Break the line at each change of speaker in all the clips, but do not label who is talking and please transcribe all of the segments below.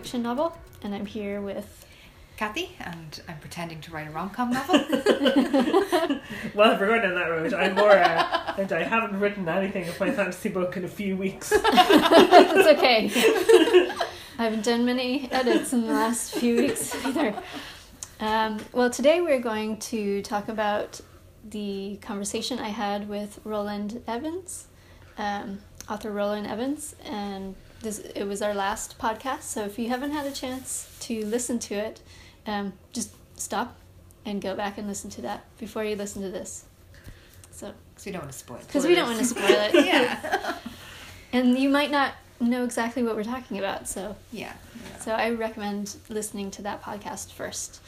fiction novel, and I'm here with.
Kathy, and I'm pretending to write a rom com novel.
Well, if we're going down that road, I'm Laura, and I haven't written anything of my fantasy book in a few weeks.
it's okay. I haven't done many edits in the last few weeks either. Um, well, today we're going to talk about the conversation I had with Roland Evans, um, author Roland Evans, and this it was our last podcast. So if you haven't had a chance to listen to it, um, just stop and go back and listen to that before you listen to this. So
Because we don't want to spoil it.
because we don't want to spoil it,
Yeah.
and you might not know exactly what we're talking about. So
Yeah.
so I recommend listening to that podcast first.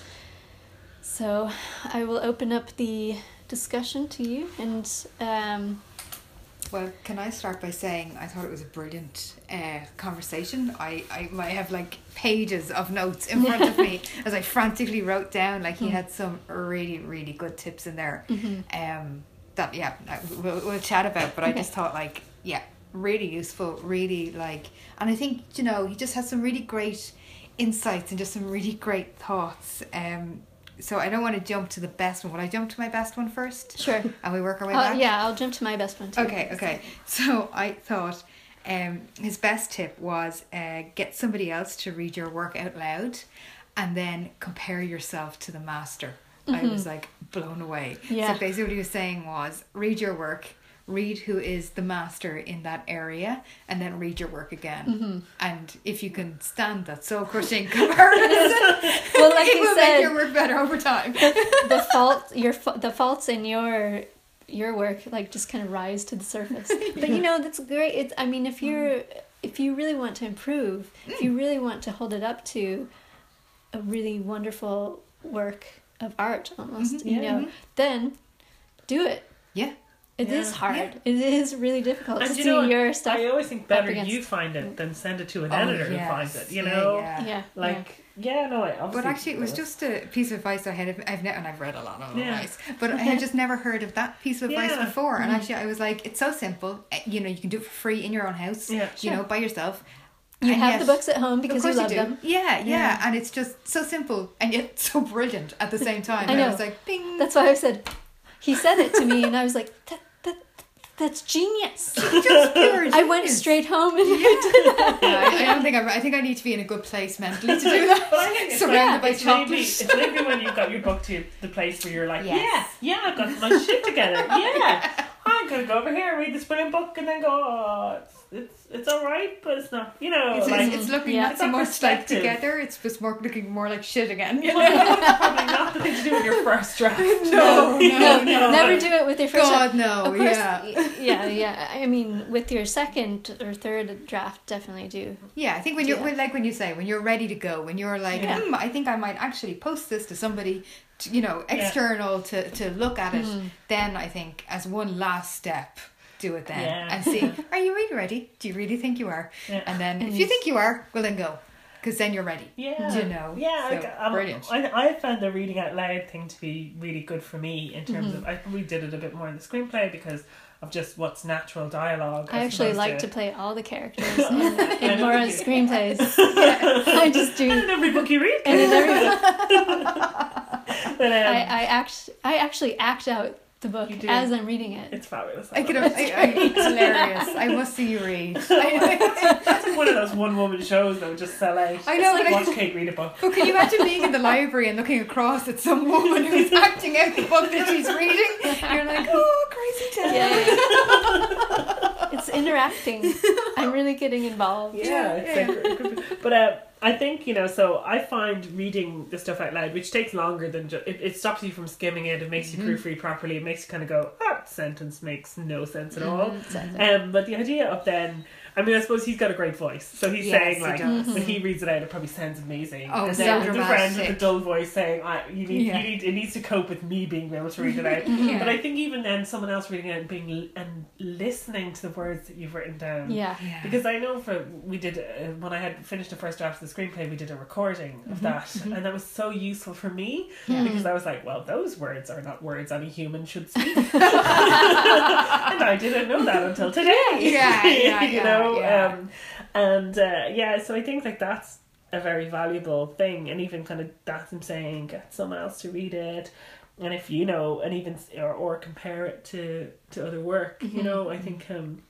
So I will open up the discussion to you and um,
Well, can I start by saying I thought it was a brilliant uh, conversation. I, I might have like pages of notes in front of me as I frantically wrote down. Like he had some really, really good tips in there. Um, that yeah, we'll, we'll chat about. But I just thought like yeah, really useful. Really like, and I think you know he just has some really great insights and just some really great thoughts. Um, so I don't want to jump to the best one. Will I jump to my best one first?
sure.
And we work our way
Uh,
back.
yeah, I'll jump to my best one too.
Okay, okay. So I thought um, his best tip was uh, get somebody else to read your work out loud and then compare yourself to the master. I was like blown away.
Yeah.
So basically, what he was saying was read your work, read who is the master in that area, and then read your work again. Mm-hmm. And if you can stand that soul crushing comparison,
Well, like
it
you
will
said,
make your work better over time.
the fault your the faults in your your work like just kind of rise to the surface. But you know that's great. It's I mean if mm-hmm. you're if you really want to improve, if you mm. really want to hold it up to a really wonderful work of art almost, mm-hmm. you
Yeah.
know, then do it.
Yeah.
It is
Yeah.
hard.
Yeah.
It is really difficult
And
to
you
see
know
your stuff.
I always think better
against-
you find it than send it to an
Oh,
editor who finds it. You
Yeah,
know,
yeah.
yeah.
like yeah, no, I obviously.
But actually, it was just a piece of advice I had. I've never, and I've read a lot of
Yeah.
advice, but I had just never heard of that piece of advice
Yeah.
before. And actually, I was like, it's so simple. Eh, You know, you can do it for free in your own house.
Yeah.
You know, by yourself.
You
And
have
yet-
the books at home because
of course
you love
do.
them.
Yeah, yeah,
Yeah.
and it's just so simple and yet so brilliant at the same time.
I
And
know.
I was like, bing.
That's why I said he said it to me and I was like that, that that's genius. I went straight home and I did that.
Yeah, I, I don't think I'm. I think I need to be in a good place mentally to do that.
But I think it's
Surrounded
like,
by
it's maybe, it's maybe when you've got your book to the place where you're like,
Yes.
yeah, yeah, I've got my shit together. Yeah, I'm gonna go over here, read this brilliant book, and then go, oh, it's it's, it's all right, but it's not. You know,
It's,
like
it's, it's looking
Yeah.
not
It's
so
that
much like together. It's just more looking more like shit again. You know?
Well, probably nothing to do with your first draft.
No, no,
No,
no.
never do it with your first
God
draft.
no.
Of course,
yeah.
yeah, yeah. I mean, with your second or third draft, definitely do.
Yeah, I think when you're when, like when you say when you're ready to go, when you're like,
Yeah.
hmm, I think I might actually post this to somebody, to, you know,
Yeah.
external to to look at it.
Mm-hmm.
Then I think as one last step, do it then
Yeah.
and see, are you really ready? Do you really think you are?
Yeah.
And then if you
you-
think you are, well then go, because then you're ready.
Yeah.
You know,
Yeah,
so,
like, um,
brilliant.
I, I found the reading out loud thing to be really good for me in terms
Mm-hmm.
of I probably did it a bit more in the screenplay because of just what's natural dialogue.
I actually like to play all the characters in, in
know
Laura's
you do.
screenplays. I just do.
And in every book you read.
And in every,
But, um,
I, I act. I actually act out the book as I'm reading it.
it's fabulous.
I could
love
have,
it.
I, I, it's hilarious. I must see you read.
It's like one of those one woman shows that would just sell out.
I know,
It's
but I-
like watch Kate read a book.
But can you imagine being in the library and looking across at some woman who's acting out the book that she's reading? You're like, oh, crazy town.
Yeah, it's interacting. I'm really getting involved.
Yeah, it's
yeah.
like, it be- but uh, I think you know. So I find reading the stuff out loud, which takes longer than just, it, it stops you from skimming it. It makes you proofread properly. It makes you kind of go, that sentence makes no sense at all. Um, but the idea of then. I mean, I suppose he's got a great voice, so he's
Yes,
saying
he
like
does.
when he mm-hmm. reads it out, it probably sounds amazing.
Oh,
and
so
then the friend with the dull voice saying, I, "You need,
Yeah.
you need, it needs to cope with me being able to read it out."
Yeah.
But I think even then, someone else reading it and being and listening to the words that you've written down,
Yeah.
Yeah.
because I know for we did uh, when I had finished the first draft of the screenplay, we did a recording of mm-hmm. that, mm-hmm. and that was so useful for me
Yeah.
because I was like, well, those words are not words any human should speak, and I didn't know that until today.
Yeah, yeah,
you
yeah,
know,
yeah.
um, and uh, yeah, so I think like that's a very valuable thing, and even kind of that's him saying get someone else to read it, and if you know, and even or or compare it to to other work, you know, I think um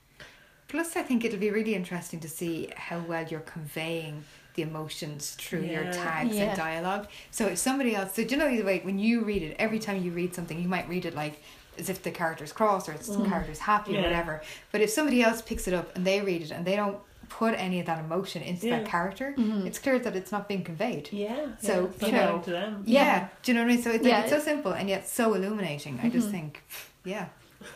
Plus, I think it'll be really interesting to see how well you're conveying the emotions through your tags
Yeah.
and dialogue. So if somebody else, so do you know the way when you read it, every time you read something, you might read it like as if the character's cross or it's the character's happy or whatever. But if somebody else picks it up and they read it and they don't put any of that emotion into
Yeah.
that character,
Mhm.
it's clear that it's not being conveyed.
yeah,
So,
yeah,
you know,
to them.
Yeah.
Yeah.
Do you know what I mean? So it's like
Yeah.
it's so simple and yet so illuminating. I just
Mhm.
think, yeah.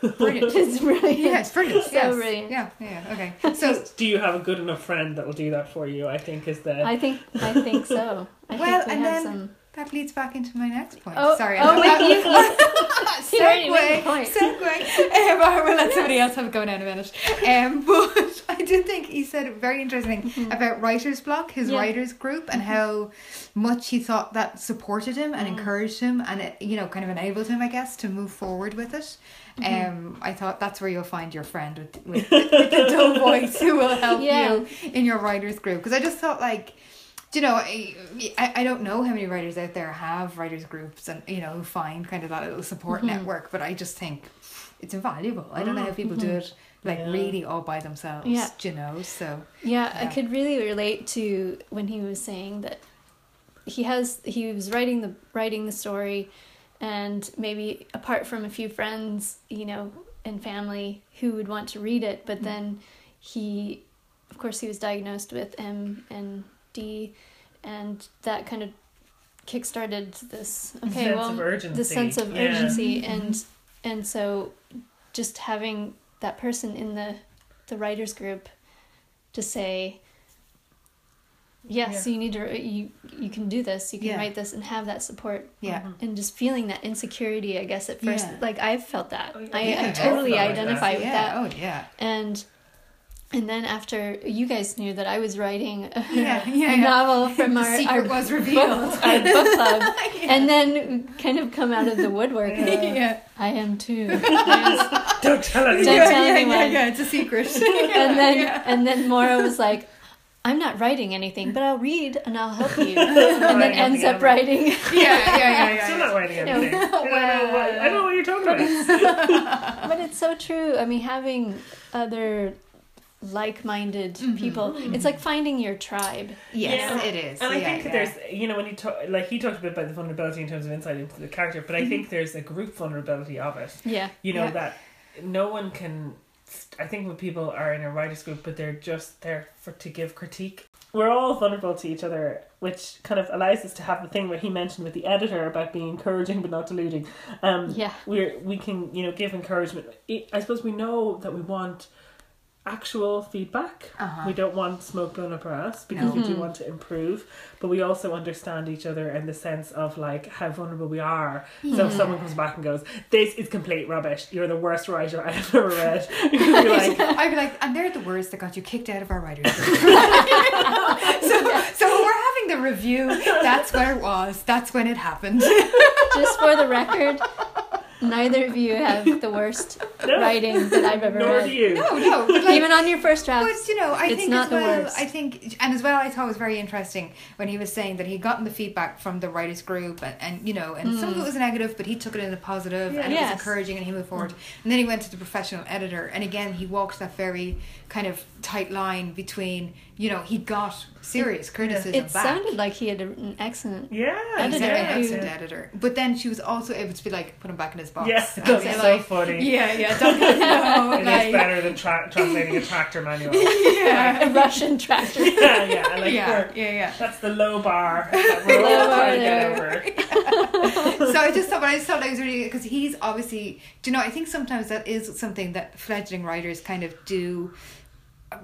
Brilliant.
It's brilliant.
yeah, it's brilliant.
So
yes.
brilliant.
Yeah, yeah, okay. So
Do you have a good enough friend that will do that for you? I think is the
I think I think so. I
Well,
think we
and
have
then-
some.
That leads back into my next point.
Oh,
Sorry.
oh, wait, you- you already
segue,
made
segue. Um, I will let somebody else have a go now in a minute. Um, but I did think he said a very interesting thing about writer's block, his
Mm-hmm. Yeah.
writer's group, and how much he thought that supported him
Mm.
and encouraged him, and it you know kind of enabled him, I guess, to move forward with it.
Mm-hmm.
Um, I thought that's where you'll find your friend with with, with the dull voice who will help
Yeah.
you in your writers group. Because I just thought like. Do you know, I, I I don't know how many writers out there have writers groups and, you know, who find kind of that little support
Mhm.
network, but I just think it's invaluable. I don't know how people do it, like,
Yeah.
really all by themselves,
Yeah.
you know? So,
Yeah, I could really relate to when he was saying that he has he was writing the writing the story and maybe apart from a few friends, you know, and family who would want to read it, but
Mm.
then he of course he was diagnosed with M and D and that kind of kickstarted this okay,
sense
well
of urgency.
the sense of
Yeah.
urgency
Mm-hmm.
and and so just having that person in the the writers group to say yes
Yeah.
you need to you you can do this you can
Yeah.
write this and have that support
yeah.
Mhm.
and just feeling that insecurity i guess at first
Yeah.
like i've felt that
Oh, yeah.
I, I
I
totally
felt like
identify
that.
with
yeah.
that
Oh, yeah.
and and then after you guys knew that i was writing a,
Yeah, yeah,
a
yeah.
novel from our,
secret
our
was revealed.
our book club
yeah.
and then kind of come out of the woodwork uh,
yeah.
I am too. Yes.
Don't tell anyone.
Don't tell
yeah,
anyone.
Yeah, yeah, it's a secret.
and then
yeah.
and then Maura was like, I'm not writing anything, but I'll read and I'll help you. And then ends up writing.
yeah, yeah, yeah,
I'm
yeah.
still
yeah.
not writing
No.
anything. I, don't know what, I don't know what you're talking about.
but it's so true. I mean, having other like-minded
Mhm.
people, it's like finding your tribe.
Yes,
Yeah.
it is.
And I
yeah,
think
yeah.
there's, you know, when he talk, like he talked a bit about the vulnerability in terms of insight into the character, but I
Mm-hmm.
think there's a group vulnerability of it.
Yeah.
You know
Yeah.
that no one can. I think when people are in a writers group, but they're just there for to give critique. We're all vulnerable to each other, which kind of allows us to have the thing where he mentioned with the editor about being encouraging but not deluding. Um,
Yeah.
we're we can you know give encouragement. I I suppose we know that we want actual feedback.
Uh-huh.
We don't want smoke blown up our ass because we do
Mhm.
want to improve, but we also understand each other in the sense of like how vulnerable we are. So if someone comes back and goes, "This is complete rubbish. You're the worst writer I've ever read," you'd be like,
I'd be like, and they're the words that got you kicked out of our writers group. so, so when we're having the review, that's where it was. That's when it happened.
Just for the record, neither of you have the worst
"No,
writing that I've ever
nor
read.
do you."
no, no. Like,
Even on your first draft.
But you know, I
It's
think
not
as
the
well.
worst.
I think, and as well, I thought it was very interesting when he was saying that he'd gotten the feedback from the writers group, and, and you know, and some of hmm. it was negative, but he took it in a positive, and it
Yes.
was encouraging, and he moved hmm. forward. And then he went to the professional editor, and again, he walked that very kind of tight line between, you know, he got serious criticism back.
it
back.
sounded like he had an excellent.
Yeah,
He's
editor
an
yeah,
excellent
yeah.
editor, but then she was also able to be like, put him back in his box.
Yes,
And
that's
be
so
like,
funny.
Yeah, yeah, don't you know,
It is
like,
better than tra- translating a tractor manual.
yeah,
A Russian tractor.
yeah, yeah, like
yeah,
we're-
yeah, yeah.
that's the low bar that we're
Low
all
bar
trying to get over.
so I just thought, but I just thought that was really because he's obviously. Do you know? I think sometimes that is something that fledgling writers kind of do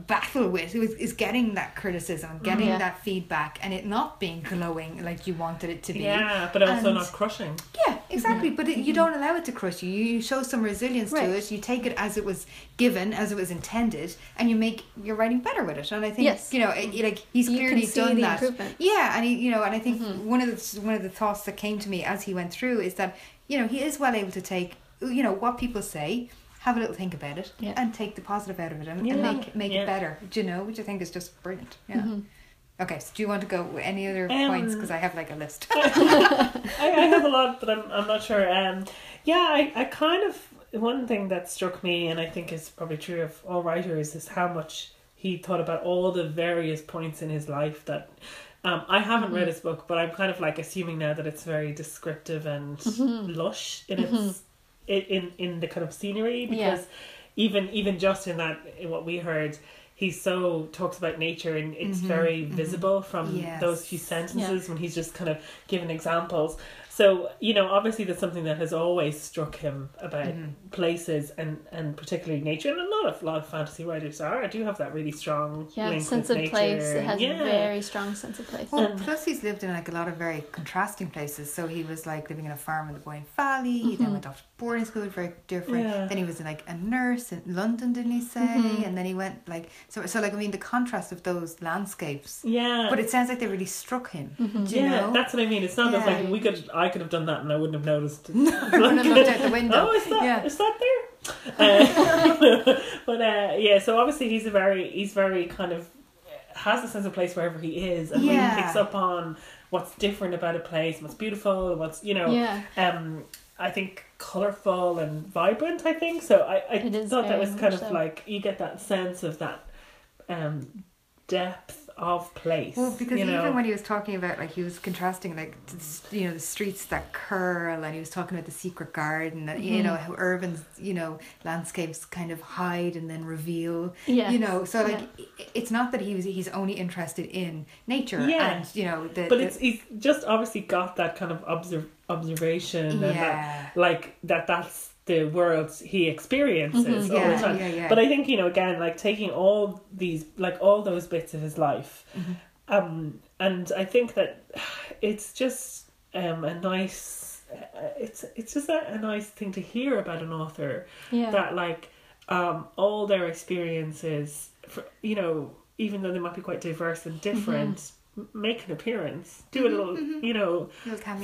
battle with is, is getting that criticism, mm-hmm. getting
Yeah.
that feedback, and it not being glowing like you wanted it to be.
Yeah, but also
And-
not crushing.
Yeah, exactly. But it, you don't allow it to crush you. You, show some resilience
Right.
to it. You take it as it was given, as it was intended, and you make your writing better with it. And I think
Yes.
you know, it, like he's
You
clearly done that. Yeah, and he, you know, and I think
Mhm.
one of the one of the thoughts that came to me as he went through is that you know he is well able to take you know what people say, have a little think about it,
Yeah.
and take the positive out of it and,
Yeah.
and make make
Yeah.
it better. Do you know? Which I think is just brilliant. Yeah.
Mhm.
Okay, so do you want to go with any other
Um,
points? Because I have like a list.
I, I have a lot, but I'm I'm not sure. Um, yeah, I, I kind of one thing that struck me, and I think is probably true of all writers, is how much he thought about all the various points in his life that. Um, I haven't read his book, but I'm kind of like assuming now that it's very descriptive and lush in its in, in in the kind of scenery because
Yeah.
even even just in that in what we heard, he so talks about nature and it's mm-hmm, very mm-hmm. visible from
Yes.
those few sentences when he's just kind of giving examples. So you know, obviously, that's something that has always struck him about mm-hmm. places and and particularly nature. And a lot of a lot of fantasy writers are. I do have that really strong
Yeah,
link
sense
with
of
nature.
place. It has
yeah.
a very strong sense of place.
Well,
And-
plus he's lived in like a lot of very contrasting places. So he was like living in a farm in the Boyne Valley. He then mm-hmm. went off to boarding school, very different.
Yeah.
Then he was like a nurse in London, didn't he say? Mm-hmm. And then he went like so. So like I mean, the contrast of those landscapes.
yeah.
But it sounds like they really struck him. Do you
yeah,
know?
that's what I mean. It's not that
Yeah.
like we could. I could have done that and I wouldn't have noticed.
No, I wouldn't have looked out the window.
Oh, is that
Yeah.
is that there? Uh, but uh, yeah, so obviously he's a very he's very kind of has a sense of place wherever he is, and
Yeah.
really picks up on what's different about a place, what's beautiful, what's you know.
Yeah.
Um, I think colorful and vibrant. I think so. I I thought that was kind of
so.
like you get that sense of that um depth of place.
Well, because
you know?
even when he was talking about, like, he was contrasting, like, you know, the streets that curl, and he was talking about the secret garden, that, you
Mm-hmm.
know, how urban, you know, landscapes kind of hide and then reveal.
Yeah.
You know, so, like,
Yeah.
it's not that he was, he's only interested in nature
Yeah.
and, you know, the.
but
the-
it's he's just obviously got that kind of observ- observation and that
yeah.
like that that's the world he experiences all
Mm-hmm. Yeah,
the time
yeah, yeah.
but i think you know again like taking all these like all those bits of his life
Mm-hmm.
um and i think that it's just um a nice uh, it's it's just a, a nice thing to hear about an author that like um all their experiences for, you know even though they might be quite diverse and different m make an appearance do a little you know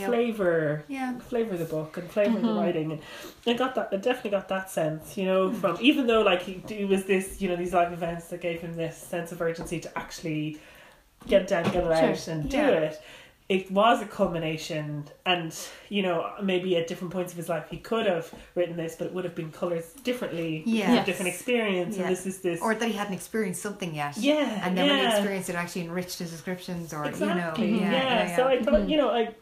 flavor
Yeah.
flavor the book and flavor
Mm-hmm.
the writing and I got that I definitely got that sense you know
Mm.
from even though like he it was this you know these live events that gave him this sense of urgency to actually get down get it out
Sure.
and do it it was a culmination and you know maybe at different points of his life he could have written this but it would have been colours differently
Yeah.
a different experience
Yeah.
and this is this
Or that he hadn't experienced something yet.
yeah
And then when he experienced it, actually enriched his descriptions, or
Exactly.
you know,
Yeah,
yeah, yeah,
So I
yeah.
thought, you know, I,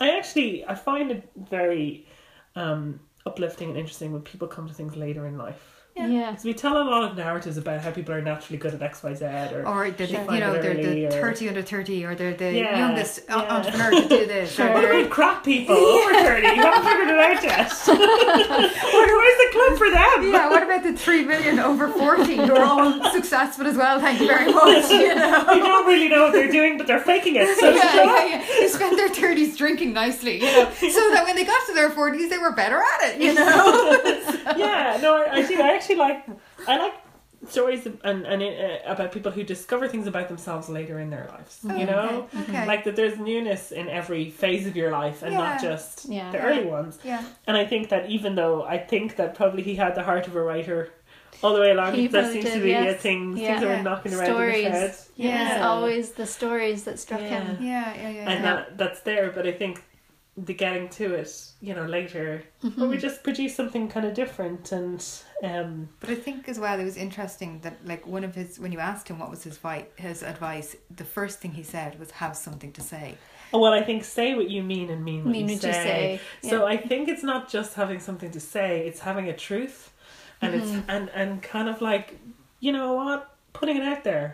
I actually I find it very um, uplifting and interesting when people come to things later in life.
Yeah.
Yeah.
Because we tell a lot of narratives about how people are naturally good at X, Y, Z, or
or the,
Sure.
you know they're
early
the
or-
30 under 30 or they're the
Yeah,
youngest uh,
yeah.
entrepreneur to do this
Sure.
or
what
they're
about crap people over thirty? You haven't figured it out yet. Where- Where's the club for them?
yeah what about the 3 million over 40 who are all successful as well thank you very much you know
They don't really know what they're doing, but they're faking it. So
yeah, yeah, yeah. They spent their 30s drinking nicely, you know, so that when they got to their 40s, they were better at it, you know.
yeah, no, I, I. I actually like I like stories and and uh, about people who discover things about themselves later in their lives. You know,
Okay. okay.
like that. There's newness in every phase of your life, and not just
Yeah.
the early ones.
yeah.
And I think that even though I think that probably he had the heart of a writer all the way along,
He
there
probably
seems to be
yes.
uh, things
Yeah.
things that
Yeah.
were knocking around in his head.
Stories. Yes,
Yeah.
always the stories that struck
Yeah.
him.
Yeah, yeah, yeah.
and
yeah.
that that's there. But I think the getting to it, you know, later,
Mm-hmm.
but we just produce something kind of different and. um
But I think as well, it was interesting that like one of his when you asked him what was his vi- his advice, the first thing he said was have something to say.
Oh, well, I think say what you mean and mean what,
Mean
you,
what
say.
you say,
So
yeah.
I think it's not just having something to say; it's having a truth, and
Mm-hmm.
it's and and kind of like, you know what, putting it out there.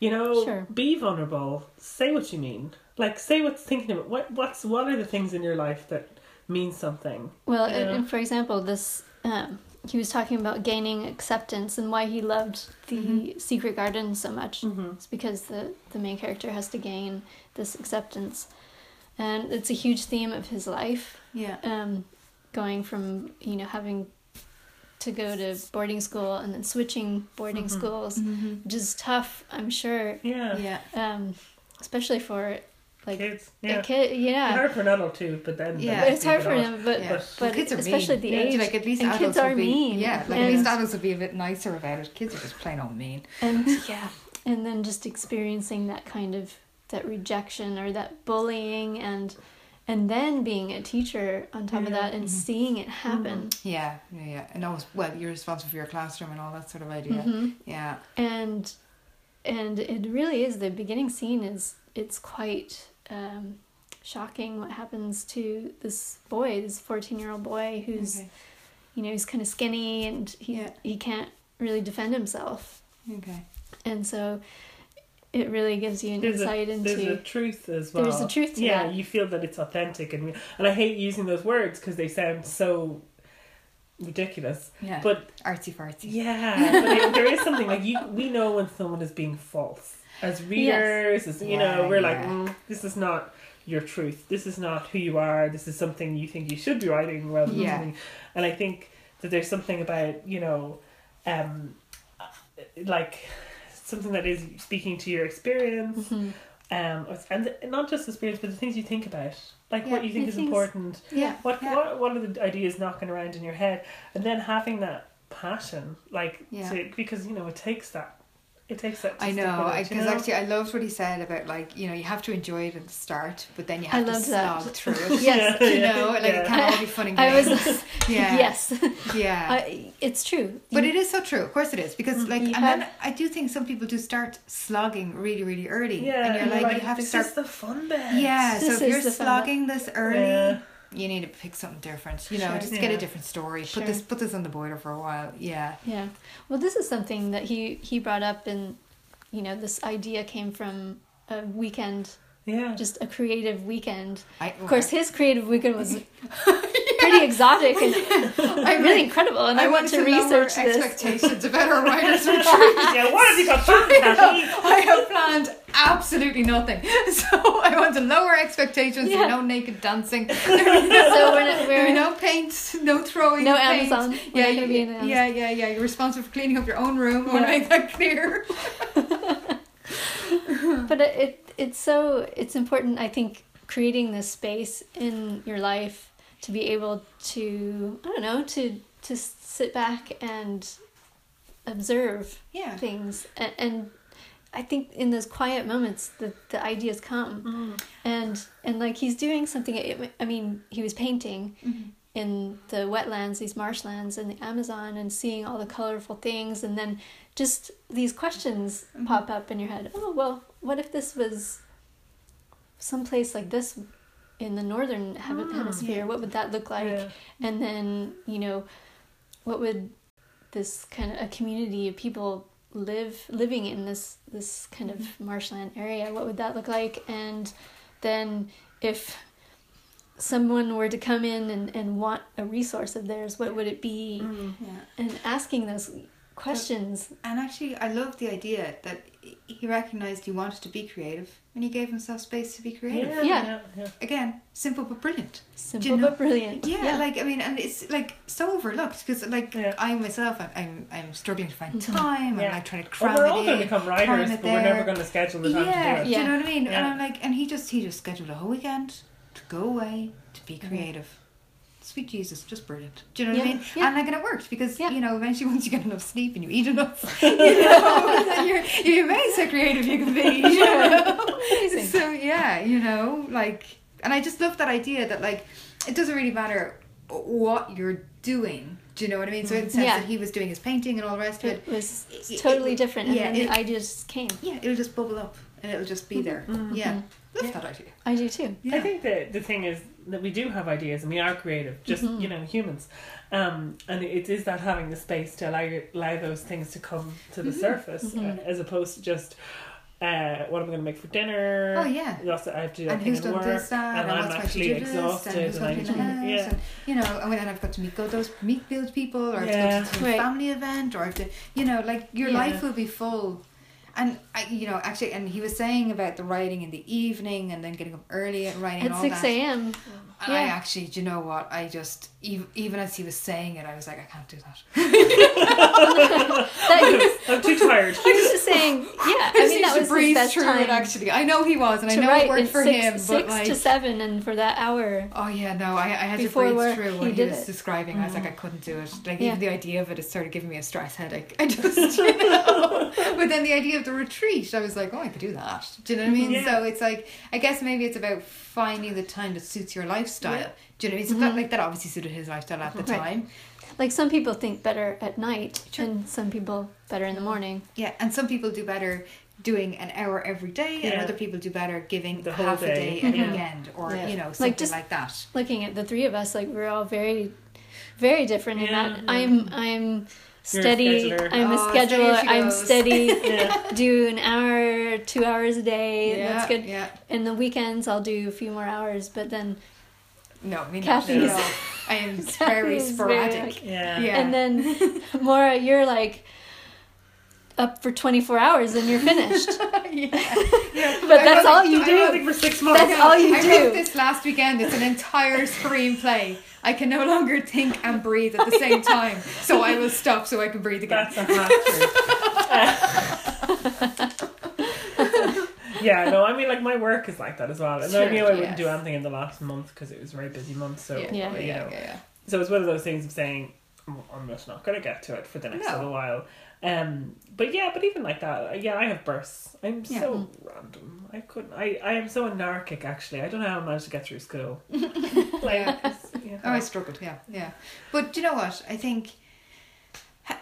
You know,
Sure.
be vulnerable. Say what you mean. Like, say what's thinking about what what's what are the things in your life that mean something.
Well, and, and for example, this um, he was talking about gaining acceptance and why he loved the
Mm-hmm.
secret garden so much.
Mm-hmm.
It's because the the main character has to gain this acceptance, and it's a huge theme of his life.
Yeah.
Um, going from you know having to go to boarding school and then switching boarding
Mhm.
schools,
Mm-hmm.
which is tough, I'm sure.
Yeah.
Yeah.
Um, especially for like
Kids.
a
Yeah.
kid. Yeah.
Hard for an adult too, but then
Yeah.
But it's hard for them. but
Yeah.
But-
but
kids are
especially
mean.
at the
Yeah,
age,
like at least
and
adults
kids are
would be,
mean.
Yeah, like
and,
at least adults would be a bit nicer about it. Kids are just plain old mean.
and yeah, and then just experiencing that kind of that rejection or that bullying and and then being a teacher on top of that and seeing it happen
Yeah, yeah, yeah. And always, well, you're responsible for your classroom and all that sort of idea.
Mhm.
Yeah.
and and it really is the beginning scene is it's quite um, shocking what happens to this boy this 14 year old boy who's
Okay.
you know he's kind of skinny and he
Yeah.
he can't really defend himself
Okay.
and so it really gives you an
There's a,
insight into
there's a truth as well.
There's a truth to
yeah,
that.
you feel that it's authentic, and and I hate using those words because they sound so ridiculous.
Yeah.
But
artsy fartsy.
yeah, but it, there is something like you. We know when someone is being false as readers. As you know, we're like, mm, this is not your truth. This is not who you are. This is something you think you should be writing rather than
Yeah.
something. And I think that there's something about you know, um, like something that is speaking to your experience
Mhm.
um, and not just the experience, but the things you think about, like what you think is
things-
important.
yeah
What
Yeah.
what what are the ideas knocking around in your head, and then having that passion, like
Yeah.
to, because you know it takes that, it takes that. To
I know,
with you
because
know?
actually I loved what he said about like you know you have to enjoy it at the start, but then you
I
have to
loved that.
slog through it.
Yes.
you
Yeah.
know, like
Yeah.
it can't all be fun and
I
games.
was
yeah,
yes
yeah.
I, it's true
but
You-
it is so true. Of course it is because
Mm.
like,
You
and then I do think some people do start slogging really, really early,
yeah,
and you're like, you have to start.
is the fun bit.
Yeah, so
This
if you're slogging this early,
Yeah.
You need to pick something different. You know,
Sure.
just get a different story.
Sure.
Put this, put this on the boiler for a while. Yeah,
Yeah. Well, this is something that he he brought up, and you know, this idea came from a weekend,
yeah.
just a creative weekend.
I,
Of course, his creative weekend was pretty exotic and really incredible, and I, want to, research this.
expectations about our writers retreat.
yeah, what have you got planned,
I have planned absolutely nothing. So I want to lower expectations.
Yeah.
No naked dancing.
so we're, not, we're
no paint, no throwing.
no
paint.
Amazon. We're
Yeah,
not gonna be in
yeah,
Amazon.
yeah, yeah, yeah. You're responsible for cleaning up your own room. I want to make that clear.
but it, it it's so it's important i think creating this space in your life to be able to i don't know to to sit back and observe
Yeah.
things and, and i think in those quiet moments the, the ideas come and and like he's doing something I- mean he was painting
Mm-hmm.
in the wetlands, these marshlands in the Amazon, and seeing all the colorful things, and then just these questions
Mm-hmm.
pop up in your head. Oh, well, what if this was someplace like this in the northern
Mm,
hemisphere?
yeah.
What would that look like?
Yeah.
And then, you know, what would this kind of a community of people live living in this this kind of marshland area? What would that look like? And then if someone were to come in and, and want a resource of theirs, what would it be?
Mm.
Yeah.
And asking those questions.
And actually, I love the idea that he recognized he wanted to be creative, and he gave himself space to be creative.
Yeah,
Yeah.
yeah, yeah.
Again, simple but brilliant.
Simple
you know-
but brilliant.
Yeah, like I mean, and it's like so overlooked because like
Yeah.
I myself, I'm, I'm I'm struggling to find
Mhm.
time.
Yeah.
I'm like trying to
Well,
cram
we're
it
all going to become writers,
it
but we're never going to schedule the time
Yeah,
to do it.
do you know what I mean?
Yeah.
And I'm like, and he just he just scheduled a whole weekend to go away to be creative. Sweet Jesus, just brilliant. Do you know what
Yeah,
I mean?
yeah.
And like, and it worked because
Yeah.
you know eventually once you get enough sleep and you eat enough, you know, then you're you're amazed how creative you can be. You know?
Amazing.
So yeah, you know, like, and I just love that idea that like it doesn't really matter what you're doing. Do you know what I mean? So in the mm-hmm. sense
Yeah.
that he was doing his painting and all the rest of it,
It was
It-
totally
it-
different, and
yeah,
then
it-
the ideas just came.
yeah, it'll just bubble up and it'll just be there. Yeah, love
Yeah.
that idea.
I do too.
Yeah.
I think that the thing is that we do have ideas and we are creative, just
Mhm.
you know, humans. Um, and it is that having the space to allow you, allow those things to come to the surface,
Mhm.
uh, as opposed to just uh, what am I going to make for dinner?
Oh yeah.
That's I have to do that
and
thing
who's
at
done
work,
this, that,
and
and,
I'm
what's
actually exhausted,
and who's
and I
going
need
to
to
be in the house,
yeah.
and, you know, and then I've got to meet go those meet those people, or I've
Yeah.
got to do a
Right.
family event, or I have to, you know, like your
Yeah.
life will be full. And I, you know, actually, and he was saying about the writing in the evening, and then getting up early and writing
At
all
six a.m.
And I actually, do you know what? I just even, even as he was saying it, I was like, I can't do that.
that,
I'm too tired.
he was just saying, yeah. I
just
mean,
needs
that was his best
through
time
it. Actually, I know he was, and I know it worked for
six,
him. But
six
like,
to seven, and for that hour.
Oh yeah, no, I, I had to breathe
work,
through
he
what he,
did
was
it.
describing. I was like, I couldn't do it. Like
Yeah.
even the idea of it, it started giving me a stress headache. I just, you know. but then the idea of the retreat, I was like, oh, I could do that. Do you know what I mean?
Yeah.
So it's like, I guess maybe it's about finding the time that suits your lifestyle.
Yeah.
Do you know what I mean? So that, mm-hmm. like that obviously suited his lifestyle at the
Right.
time.
Like some people think better at night,
Sure.
and some people better in the morning.
Yeah, and some people do better doing an hour every day, and other people do better giving
The whole
half a
day.
day at
Yeah.
the mm-hmm. end, or
Yeah.
you know something
just-
like that.
Looking at the three of us, like we're all very, very different in that.
yeah.
I'm I'm steady.
scheduler.
I'm a
Oh, steady
scheduler. I'm steady.
Yeah.
do an hour, two hours a day.
yeah,
That's good.
Yeah.
In the weekends, I'll do a few more hours, but then
No, me
Kathy
not. No. I am
Kathy
very
is
sporadic.
Yeah.
Yeah.
and then Maura, you're like up for 24 hours and you're finished.
yeah. yeah.
But
I
that's
wrote-
all you do.
wrote-
Something for six months.
That's all you
I
do.
wrote this last weekend. It's an entire screenplay. I can no longer think and breathe at the same time, so I will stop so I can breathe again.
That's a half truth. Yeah, no, I mean, like my work is like that as well. And I knew I wouldn't do anything in the last month because it was a very busy month. So,
yeah,
Yeah.
yeah,
you
yeah,
know,
yeah.
so it's one of those things of saying "Mm, I'm just not going to get to it for the next
No.
little while. Um, but yeah, but even like that, yeah, I have bursts. I'm
Yeah.
so random. I couldn't. I I am so anarchic. Actually, I don't know how I managed to get through school. like,
Yeah.
yeah.
Oh, I struggled. Yeah, yeah. But do you know what? I think,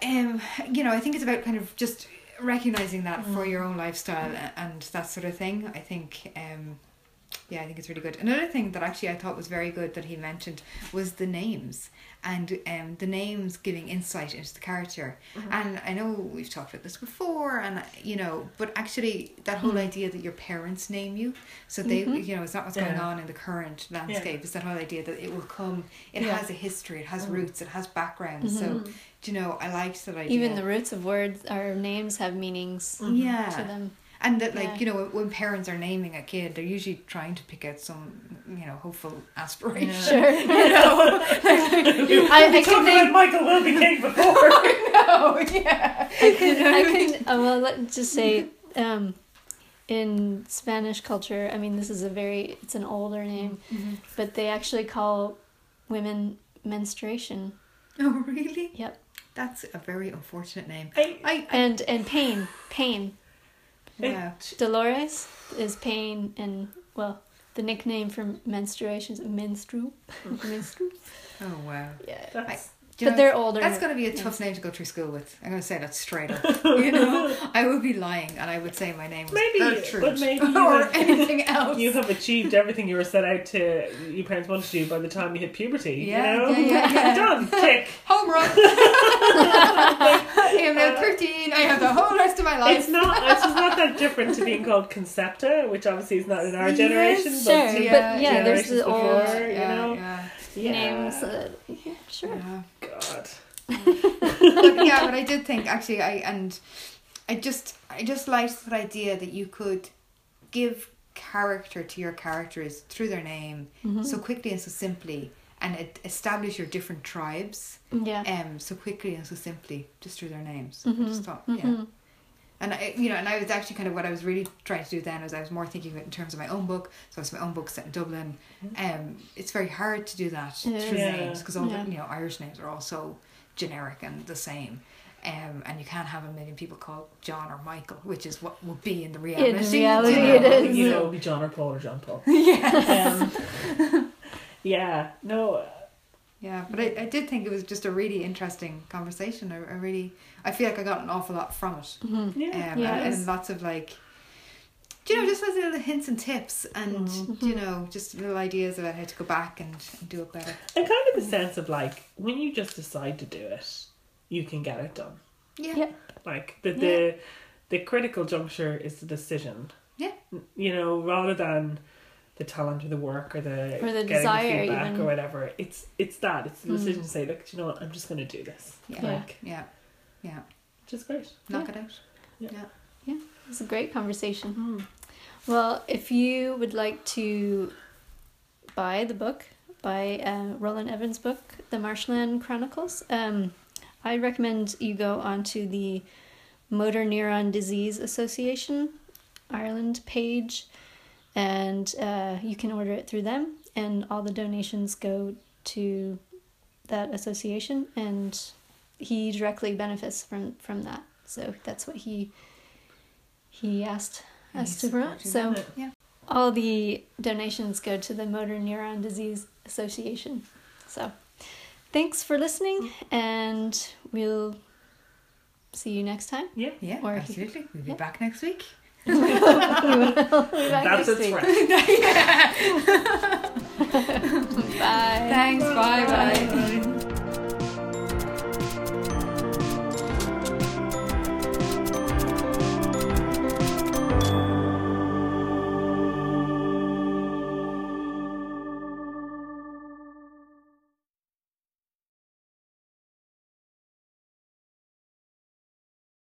um, you know, I think it's about kind of just recognizing that for your own lifestyle and that sort of thing. I think, um, yeah, I think it's really good. Another thing that actually I thought was very good that he mentioned was the names and um, the names giving insight into the character. Mm-hmm. And I know we've talked about this before, and you know, but actually that whole mm-hmm. idea that your parents name you, so they, mm-hmm. you know, it's not what's going on in the current landscape. It's that whole idea that it will come. It
Yeah.
has a history. It has roots. It has background. So, do you know, I liked that idea.
Even the roots of words or names have meanings
yeah,
to them.
And that like
Yeah.
you know when, when parents are naming a kid, they're usually trying to pick out some you know hopeful aspiration.
Sure.
You know,
I, I
Talk
can
about
name,
Michael Wilby King before.
no, yeah.
I can, I can, uh, well, let's just say, um, in Spanish culture, I mean, this is a very, it's an older name,
Mm-hmm.
but they actually call women menstruation.
Oh really?
Yep.
That's a very unfortunate name.
I,
I, I
And, and pain, pain.
Yeah.
Dolores is pain, and, well, the nickname for menstruation is menstru. menstru.
Oh wow.
Yeah.
that's,
Do you
But
know,
they're older.
That's going to be a tough name to go through school with. I'm going to say that straight up. You know, I would be lying and I would say my name was
Maybe,
Gertrude
but maybe you
or
have-
anything else.
you have achieved everything you were set out to your parents wanted you by the time you hit puberty.
Yeah,
you know?
yeah, yeah, yeah.
Done. Tick.
Home run. I am now 13. I have the whole rest of my life.
It's not. It's just not that different to being called concepta, which obviously is not in our
Yes,
generation.
sure,
but
but yeah, there's
generations
the old-
before,
yeah,
you know.
Yeah.
Names. Uh, yeah, sure.
yeah.
God.
but yeah, but I did think actually, I and I just I just liked the idea that you could give character to your characters through their name
Mm-hmm.
so quickly and so simply, and it, establish your different tribes
Yeah.
um so quickly and so simply just through their names.
Mhm.
I just thought, yeah. And I, you know, and I was actually kind of what I was really trying to do then was I was more thinking of it in terms of my own book. So it's my own book set in Dublin. Um, it's very hard to do that
It
through
is.
names because all
Yeah.
the you know Irish names are all so generic and the same. Um, and you can't have a million people called John or Michael, which is what would be in the reality.
In reality,
you know?
it is.
You know, it'll be John or Paul or John Paul.
yeah,
Um, yeah. No.
Yeah. But I, I did think it was just a really interesting conversation. I, I really, I feel like I got an awful lot from it.
Yeah.
um,
Yeah.
and, and lots of like do you know just those little hints and tips and
Mm-hmm.
you know just little ideas about how to go back and, and do it better
And kind of the sense of like when you just decide to do it, you can get it done.
yeah
Yeah.
Like the the the critical juncture is the decision.
Yeah.
You know, rather than the talent or the work or the
Or the
getting
desire
feedback
even.
or whatever. It's it's that. It's the
Mm.
decision to say, look, do you know what, I'm just gonna do this.
yeah
Yeah.
Like
yeah yeah
which is great.
knock it out
Yeah.
yeah
It's a great conversation. Well, if you would like to buy the book, buy uh, Roland Evans' book, The Marshland Chronicles, um, I recommend you go onto the Motor Neuron Disease Association Ireland page, and uh, you can order it through them, and all the donations go to that association, and he directly benefits from from that. So that's what he he asked us to promote. So
Yeah.
all the donations go to the Motor Neuron Disease Association. So thanks for listening, and we'll see you next time.
Yeah.
Yeah,
Or-
absolutely. We'll be
yeah.
back next week.
We will be
That's
next
its
week.
threat.
Bye.
Thanks. Bye. Bye.
Bye.